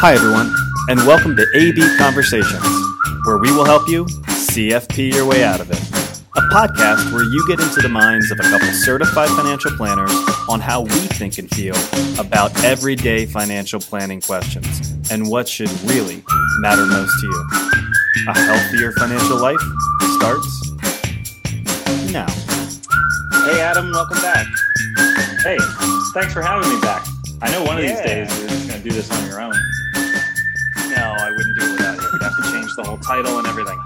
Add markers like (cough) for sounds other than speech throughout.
Hi, everyone, and welcome to AB Conversations, where we will help you CFP your way out of it. A podcast where you get into the minds of a couple certified financial planners on how we think and feel about everyday financial planning questions and what should really matter most to you. A healthier financial life starts now. Hey, Adam, welcome back. Hey, thanks for having me back. I know one of Yeah. these days you're just going to do this on your own. The whole title and everything.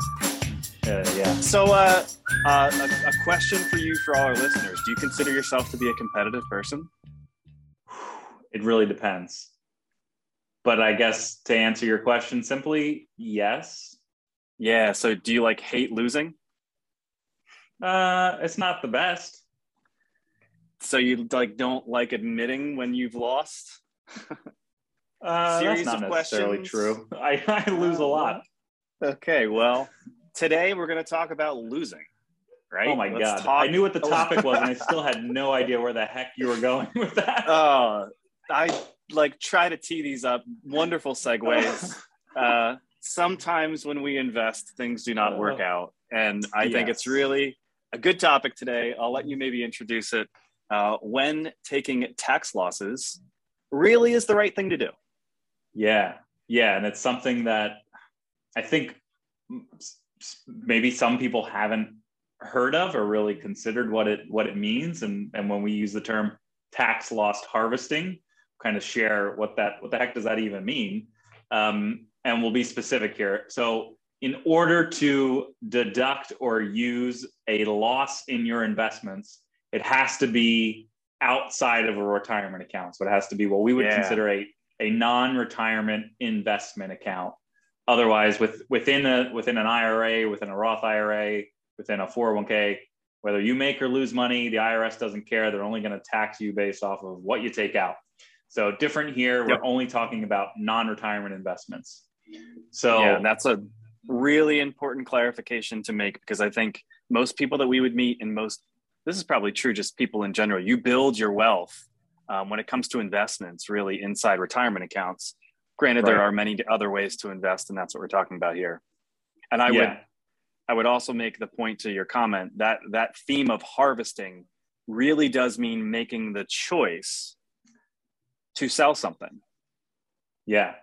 Uh, yeah. So, uh, uh, a, a question for you, for all our listeners: Do you consider yourself to be a competitive person? It really depends. But I guess to answer your question simply, yes. Yeah. So, do you like hate losing? Uh, it's not the best. So you like don't like admitting when you've lost? Uh, Series that's not of necessarily questions. true. (laughs) I, I lose a lot. Okay. Well, today we're going to talk about losing. Right? Oh my Let's god! talk- I knew what the topic was, and I (laughs) still had no idea where the heck you were going (laughs) with that. Oh, I like try to tee these up. Wonderful segues. (laughs) uh, sometimes when we invest, things do not work out. And I think it's really a good topic today. I'll let you maybe introduce it. Uh, when taking tax losses really is the right thing to do. Yeah, yeah, and it's something that I think maybe some people haven't heard of or really considered what it what it means. And and when we use the term tax loss harvesting, kind of share what that what the heck does that even mean? Um, and we'll be specific here. So, in order to deduct or use a loss in your investments, it has to be outside of a retirement account. So it has to be what we would Yeah. consider a a non-retirement investment account. Otherwise, with within a within an IRA, within a Roth IRA, within a 401k, whether you make or lose money, the IRS doesn't care. They're only going to tax you based off of what you take out. So different here. We're only talking about non-retirement investments. So yeah, that's a really important clarification to make because I think most people that we would meet and most this is probably true just people in general. You build your wealth um, when it comes to investments, really inside retirement accounts. Granted, there are many other ways to invest, and that's what we're talking about here. And I yeah, would I would also make the point to your comment that that theme of harvesting really does mean making the choice to sell something. Yeah.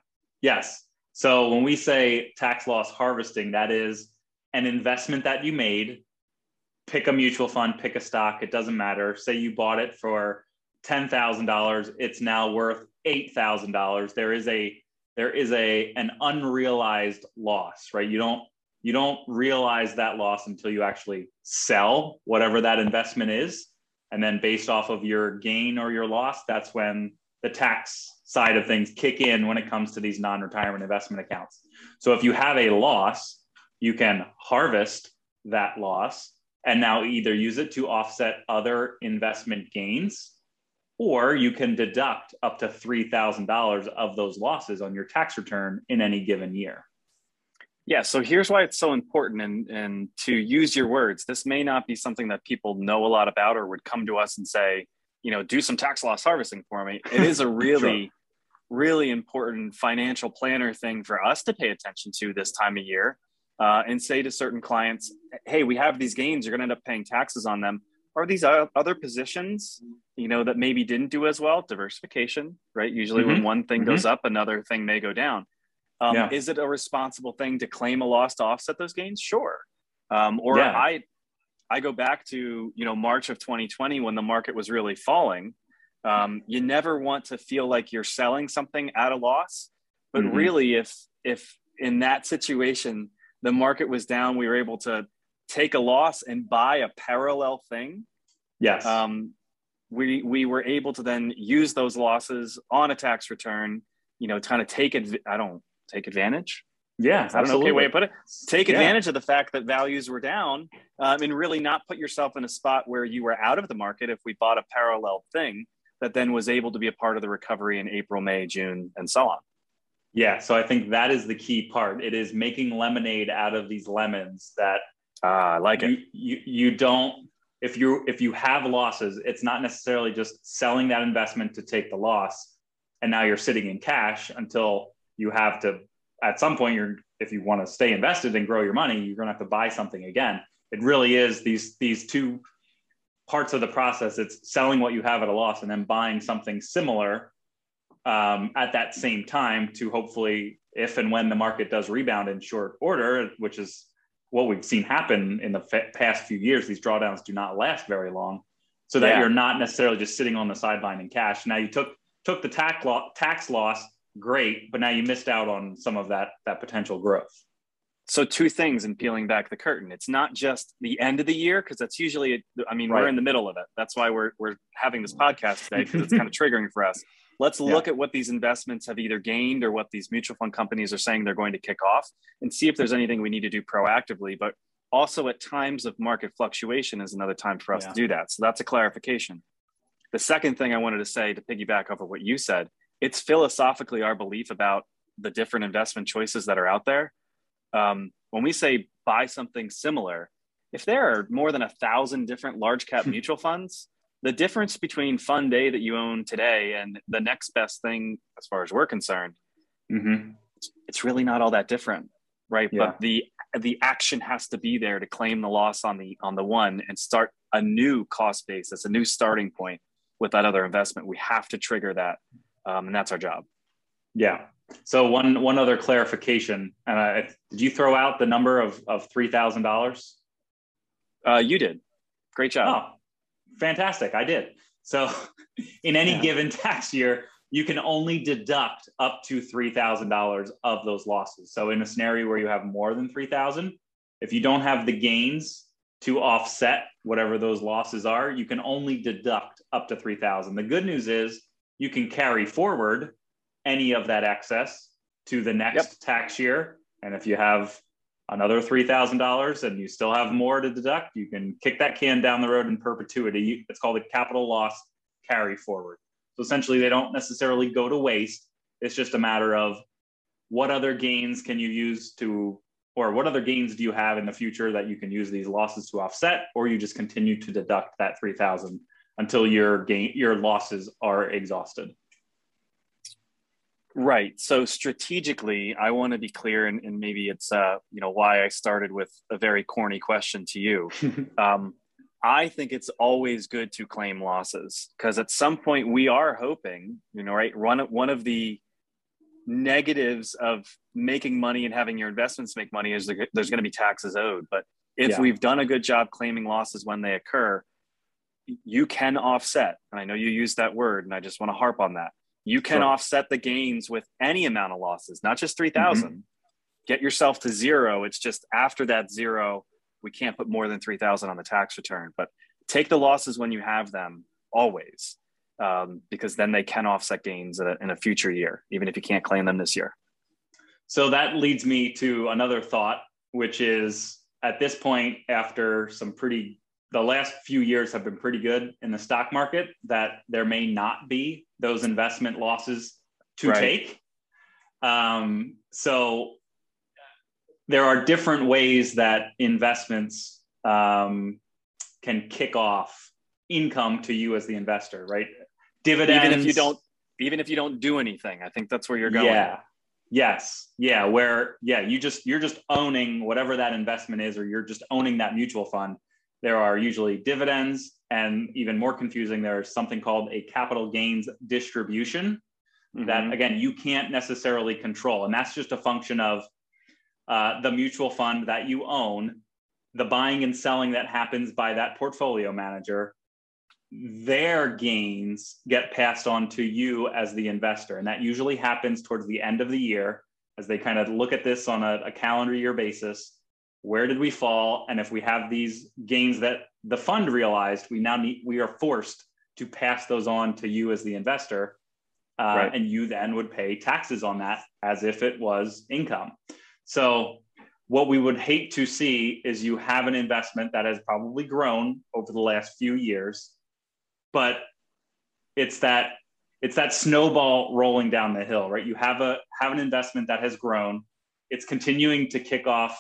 Yes. So when we say tax loss harvesting, that is an investment that you made. Pick a mutual fund, pick a stock, it doesn't matter. Say you bought it for $10,000, it's now worth $8,000. There is a there is a an unrealized loss, right? You don't you don't realize that loss until you actually sell whatever that investment is. And then based off of your gain or your loss, that's when the tax side of things kick in when it comes to these non-retirement investment accounts. So if you have a loss, you can harvest that loss and now either use it to offset other investment gains or you can deduct up to $3,000 of those losses on your tax return in any given year. Yeah, so here's why it's so important and and to use your words. This may not be something that people know a lot about or would come to us and say, you know, do some tax loss harvesting for me. It is a (laughs) really really important financial planner thing for us to pay attention to this time of year. Uh, and say to certain clients, "Hey, we have these gains. You're going to end up paying taxes on them. Are these other positions, you know, that maybe didn't do as well? Diversification, right? Usually, when Mhm. one thing goes up, another thing may go down. Um, Yeah. Is it a responsible thing to claim a loss to offset those gains? Sure. Um, or Yeah. I, I go back to you know March of 2020 when the market was really falling. Um, you never want to feel like you're selling something at a loss, but Mhm. really, if if in that situation the market was down, we were able to take a loss and buy a parallel thing. Yes. Um, we we were able to then use those losses on a tax return. You know, kind of take it. I don't take advantage. yeah. Is that an okay way to put it? Take Yeah. advantage of the fact that values were down, um, and really not put yourself in a spot where you were out of the market if we bought a parallel thing that then was able to be a part of the recovery in April, May, June, and so on. Yeah. So I think that is the key part. It is making lemonade out of these lemons that Ah, I like it. you, you you don't if you if you have losses it's not necessarily just selling that investment to take the loss and now you're sitting in cash until you have to at some point you're if you want to stay invested and grow your money you're going to have to buy something again it really is these these two parts of the process it's selling what you have at a loss and then buying something similar um, at that same time to hopefully if and when the market does rebound in short order which is what we've seen happen in the f- past few years these drawdowns do not last very long so that yeah. you're not necessarily just sitting on the sideline in cash now you took took the tax, lo- tax loss great, but now you missed out on some of that that potential growth. So two things in peeling back the curtain. It's not just the end of the year because that's usually I mean right. we're in the middle of it. That's why we're we're having this podcast today because it's kind of (laughs) triggering for us. Let's look yeah. at what these investments have either gained or what these mutual fund companies are saying they're going to kick off and see if there's anything we need to do proactively. But also at times of market fluctuation is another time for us yeah. to do that. So that's a clarification. The second thing I wanted to say to piggyback off of what you said it's philosophically our belief about the different investment choices that are out there. Um, when we say buy something similar, if there are more than a thousand different large cap (laughs) mutual funds, the difference between fund day that you own today and the next best thing, as far as we're concerned, mm-hmm. it's really not all that different, right? Yeah. But the the action has to be there to claim the loss on the on the one and start a new cost base. that's a new starting point with that other investment. We have to trigger that um, and that's our job. Yeah. So one one other clarification. Uh, did you throw out the number of of three thousand uh, dollars? You did. Great job. Oh, fantastic! I did. So, (laughs) in any yeah. given tax year, you can only deduct up to three thousand dollars of those losses. So, in a scenario where you have more than three thousand, if you don't have the gains to offset whatever those losses are, you can only deduct up to three thousand. The good news is you can carry forward any of that excess to the next yep. tax year. And if you have another $3,000 and you still have more to deduct, you can kick that can down the road in perpetuity. It's called a capital loss carry forward. So essentially, they don't necessarily go to waste. It's just a matter of what other gains can you use to, or what other gains do you have in the future that you can use these losses to offset, or you just continue to deduct that 3000 until your gain your losses are exhausted. Right. So strategically, I want to be clear, and, and maybe it's uh, you know why I started with a very corny question to you. (laughs) um, I think it's always good to claim losses because at some point we are hoping, you know, right? One one of the negatives of making money and having your investments make money is there's going to be taxes owed. But if yeah. we've done a good job claiming losses when they occur, you can offset. And I know you use that word, and I just want to harp on that. You can sure. offset the gains with any amount of losses, not just 3,000. Mm-hmm. Get yourself to zero. It's just after that zero, we can't put more than 3,000 on the tax return. But take the losses when you have them always, um, because then they can offset gains in a, in a future year, even if you can't claim them this year. So that leads me to another thought, which is at this point, after some pretty the last few years have been pretty good in the stock market that there may not be those investment losses to right. take. Um, so there are different ways that investments um, can kick off income to you as the investor, right? Dividends. Even if you don't, even if you don't do anything, I think that's where you're going. Yeah. Yes. Yeah. Where, yeah, you just, you're just owning whatever that investment is, or you're just owning that mutual fund there are usually dividends, and even more confusing, there's something called a capital gains distribution mm-hmm. that, again, you can't necessarily control. And that's just a function of uh, the mutual fund that you own, the buying and selling that happens by that portfolio manager. Their gains get passed on to you as the investor. And that usually happens towards the end of the year as they kind of look at this on a, a calendar year basis where did we fall and if we have these gains that the fund realized we now need we are forced to pass those on to you as the investor uh, right. and you then would pay taxes on that as if it was income. So what we would hate to see is you have an investment that has probably grown over the last few years but it's that it's that snowball rolling down the hill right? You have a have an investment that has grown. It's continuing to kick off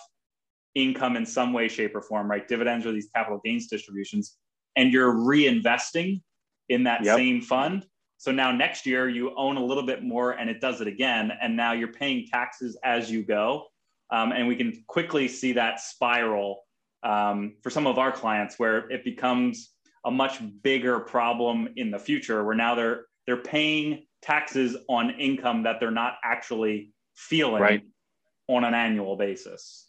income in some way, shape, or form, right? Dividends or these capital gains distributions, and you're reinvesting in that yep. same fund, So now next year you own a little bit more and it does it again. And now you're paying taxes as you go. Um, and we can quickly see that spiral um, for some of our clients where it becomes a much bigger problem in the future where now they're they're paying taxes on income that they're not actually feeling right. on an annual basis.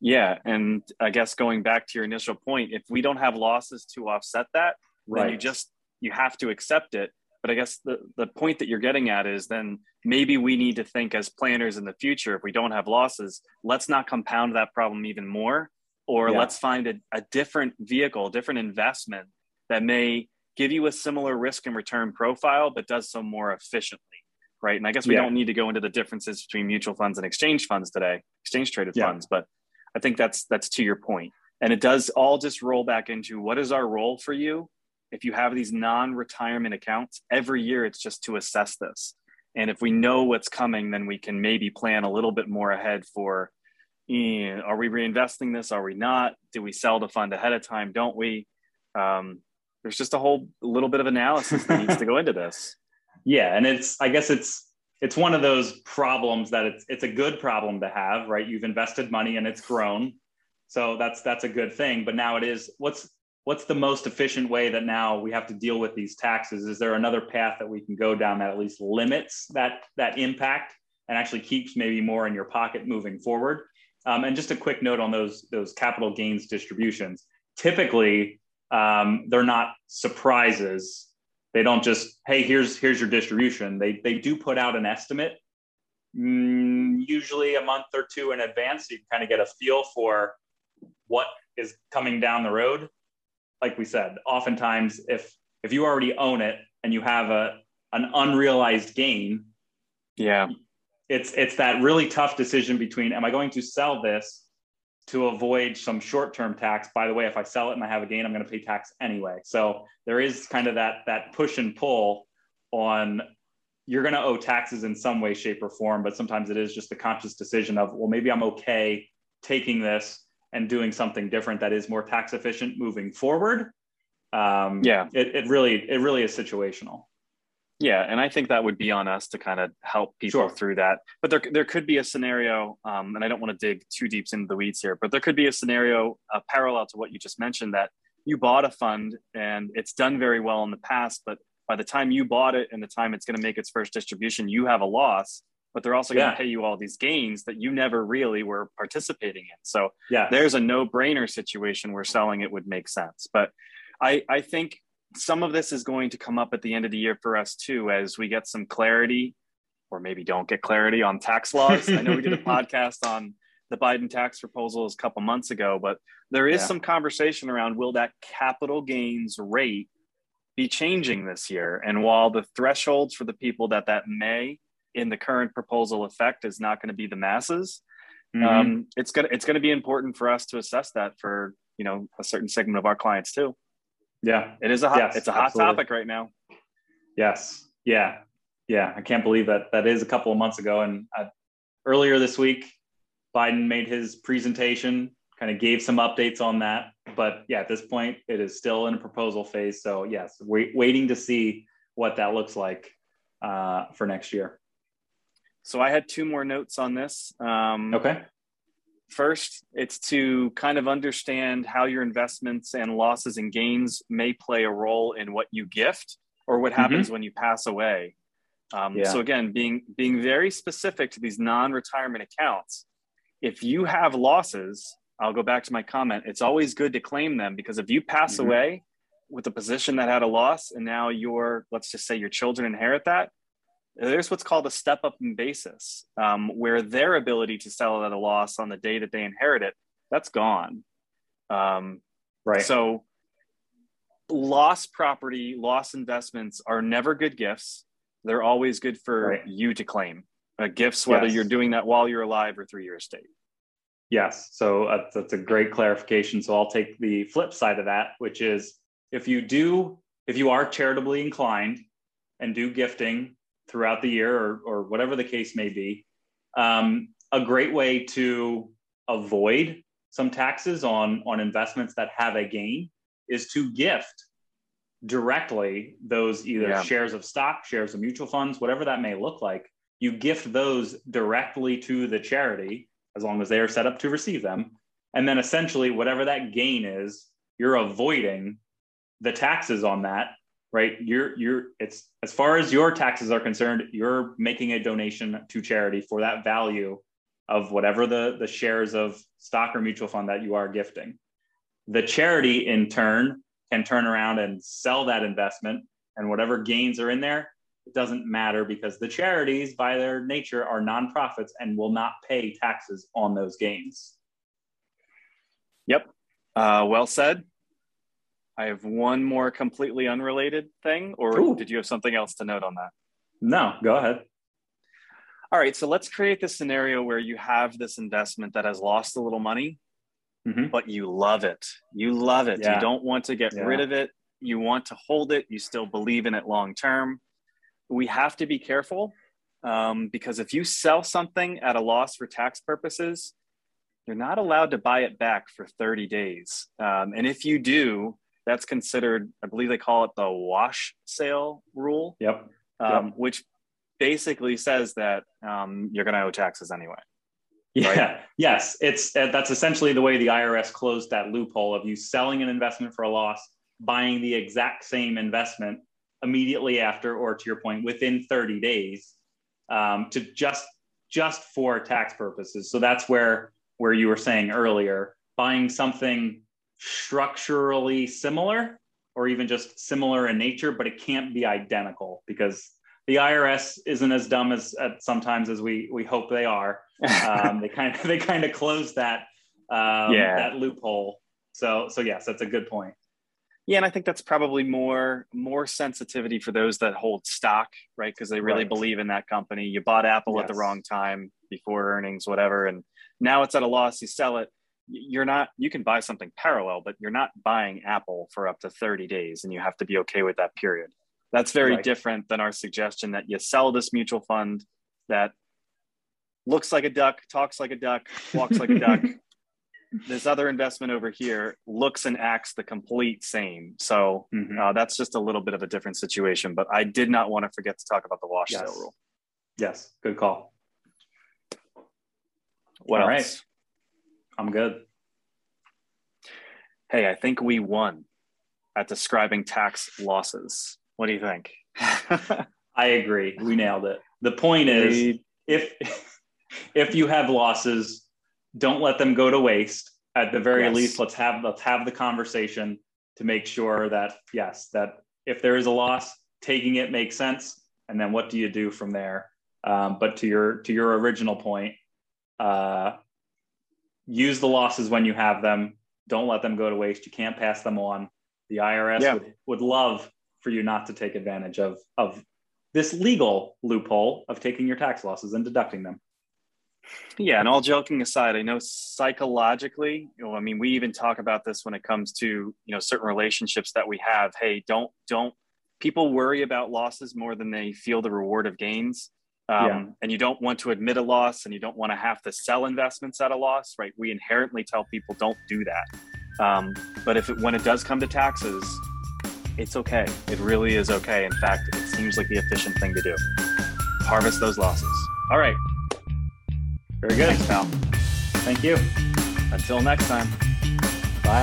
Yeah, and I guess going back to your initial point, if we don't have losses to offset that, right. then you just you have to accept it. But I guess the the point that you're getting at is then maybe we need to think as planners in the future if we don't have losses, let's not compound that problem even more or yeah. let's find a, a different vehicle, different investment that may give you a similar risk and return profile but does so more efficiently right and i guess we yeah. don't need to go into the differences between mutual funds and exchange funds today exchange traded yeah. funds but I think that's that's to your point. And it does all just roll back into what is our role for you? If you have these non-retirement accounts, every year it's just to assess this. And if we know what's coming, then we can maybe plan a little bit more ahead for are we reinvesting this? Are we not? Do we sell the fund ahead of time? Don't we? Um, there's just a whole little bit of analysis that needs to go into this. (laughs) Yeah, and it's I guess it's it's one of those problems that it's it's a good problem to have, right? You've invested money and it's grown. So that's that's a good thing. But now it is what's what's the most efficient way that now we have to deal with these taxes? Is there another path that we can go down that at least limits that that impact and actually keeps maybe more in your pocket moving forward? Um, and just a quick note on those those capital gains distributions. Typically, um, they're not surprises they don't just hey here's here's your distribution. They they do put out an estimate mm, usually a month or two in advance so you can kind of get a feel for what is coming down the road. Like we said oftentimes if if you already own it and you have a an unrealized gain yeah. it's it's that really tough decision between am i going to sell this to avoid some short-term tax. By the way, if I sell it and I have a gain, I'm going to pay tax anyway. So there is kind of that that push and pull on you're going to owe taxes in some way, shape, or form. But sometimes it is just the conscious decision of well, maybe I'm okay taking this and doing something different that is more tax efficient moving forward. Um, yeah, it, it really it really is situational. Yeah, and I think that would be on us to kind of help people sure. through that. But there, there could be a scenario, um, and I don't want to dig too deep into the weeds here, but there could be a scenario uh, parallel to what you just mentioned that you bought a fund and it's done very well in the past, but by the time you bought it and the time it's going to make its first distribution, you have a loss. But they're also going to pay you all these gains that you never really were participating in. So yeah. there's a no-brainer situation where selling it would make sense. But I, I think some of this is going to come up at the end of the year for us too, as we get some clarity, or maybe don't get clarity on tax laws. I know we did a (laughs) podcast on the Biden tax proposals a couple months ago, but there is yeah. some conversation around will that capital gains rate be changing this year? And while the thresholds for the people that that may in the current proposal affect is not going to be the masses, mm-hmm. um, it's gonna it's going to be important for us to assess that for you know a certain segment of our clients too. Yeah, it is a hot. Yes, it's a hot absolutely. topic right now. Yes. Yeah. Yeah. I can't believe that that is a couple of months ago. And uh, earlier this week, Biden made his presentation, kind of gave some updates on that. But yeah, at this point, it is still in a proposal phase. So yes, wait, waiting to see what that looks like uh, for next year. So I had two more notes on this. Um, okay. First, it's to kind of understand how your investments and losses and gains may play a role in what you gift or what mm-hmm. happens mm-hmm. when you pass away. Um, yeah. So again, being being very specific to these non-retirement accounts. If you have losses, I'll go back to my comment. It's always good to claim them because if you pass mm-hmm. away with a position that had a loss, and now your let's just say your children inherit that, there's what's called a step up in basis, um, where their ability to sell at a loss on the day that they inherit it, that's gone. Um, right. So, lost property, lost investments are never good gifts. They're always good for right. you to claim uh, gifts, whether yes. you're doing that while you're alive or through your estate. Yes. So uh, that's a great clarification. So I'll take the flip side of that, which is if you do, if you are charitably inclined and do gifting throughout the year or, or whatever the case may be. Um, a great way to avoid some taxes on, on investments that have a gain is to gift directly those either yeah. shares of stock, shares of mutual funds, whatever that may look like. You gift those directly to the charity as long as they are set up to receive them. And then essentially, whatever that gain is, you're avoiding the taxes on that right? You're you're it's as far as your taxes are concerned you're making a donation to charity for that value of whatever the the shares of stock or mutual fund that you are gifting. The charity in turn can turn around and sell that investment and whatever gains are in there it doesn't matter because the charities by their nature are nonprofits and will not pay taxes on those gains. Yep. Uh, well said I have one more completely unrelated thing, or Ooh. did you have something else to note on that? No, go ahead. All right, so let's create this scenario where you have this investment that has lost a little money, mm-hmm. but you love it. You love it. Yeah. You don't want to get yeah. rid of it. You want to hold it. You still believe in it long term. We have to be careful um, because if you sell something at a loss for tax purposes, you're not allowed to buy it back for 30 days. Um, and if you do, that's considered, I believe they call it the wash sale rule. Yep. Um, yep. Which basically says that um, you're going to owe taxes anyway. Yeah. Right? (laughs) Yes. It's uh, that's essentially the way the IRS closed that loophole of you selling an investment for a loss, buying the exact same investment immediately after, or to your point, within 30 days, um, to just just for tax purposes. So that's where where you were saying earlier, buying something structurally similar or even just similar in nature, but it can't be identical because the IRS isn't as dumb as sometimes as we we hope they are. (laughs) Um, they kind of they kind of close that um, yeah. that loophole. So so yes, that's a good point. Yeah, and I think that's probably more more sensitivity for those that hold stock, right? Because they really right. believe in that company. You bought Apple yes. at the wrong time before earnings, whatever, and now it's at a loss. You sell it you're not you can buy something parallel but you're not buying apple for up to 30 days and you have to be okay with that period that's very right. different than our suggestion that you sell this mutual fund that looks like a duck talks like a duck walks like a duck (laughs) this other investment over here looks and acts the complete same so mm-hmm. uh, that's just a little bit of a different situation but i did not want to forget to talk about the wash yes. sale rule yes good call what All else? Right. I'm good. Hey, I think we won at describing tax losses. What do you think? (laughs) I agree. We nailed it. The point is if (laughs) if you have losses, don't let them go to waste. At the very yes. least, let's have let's have the conversation to make sure that yes, that if there is a loss, taking it makes sense. And then what do you do from there? Um, but to your to your original point, uh, use the losses when you have them. Don't let them go to waste. You can't pass them on. The IRS yeah. would, would love for you not to take advantage of, of this legal loophole of taking your tax losses and deducting them. Yeah, and all joking aside, I know psychologically, you know, I mean, we even talk about this when it comes to you know certain relationships that we have. Hey, don't don't people worry about losses more than they feel the reward of gains um, yeah. and you don't want to admit a loss and you don't want to have to sell investments at a loss right? We inherently tell people don't do that. Um, but if it, when it does come to taxes it's okay. It really is okay. In fact it seems like the efficient thing to do. Harvest those losses. All right. Very good. Thanks pal. Thank you. Until next time. Bye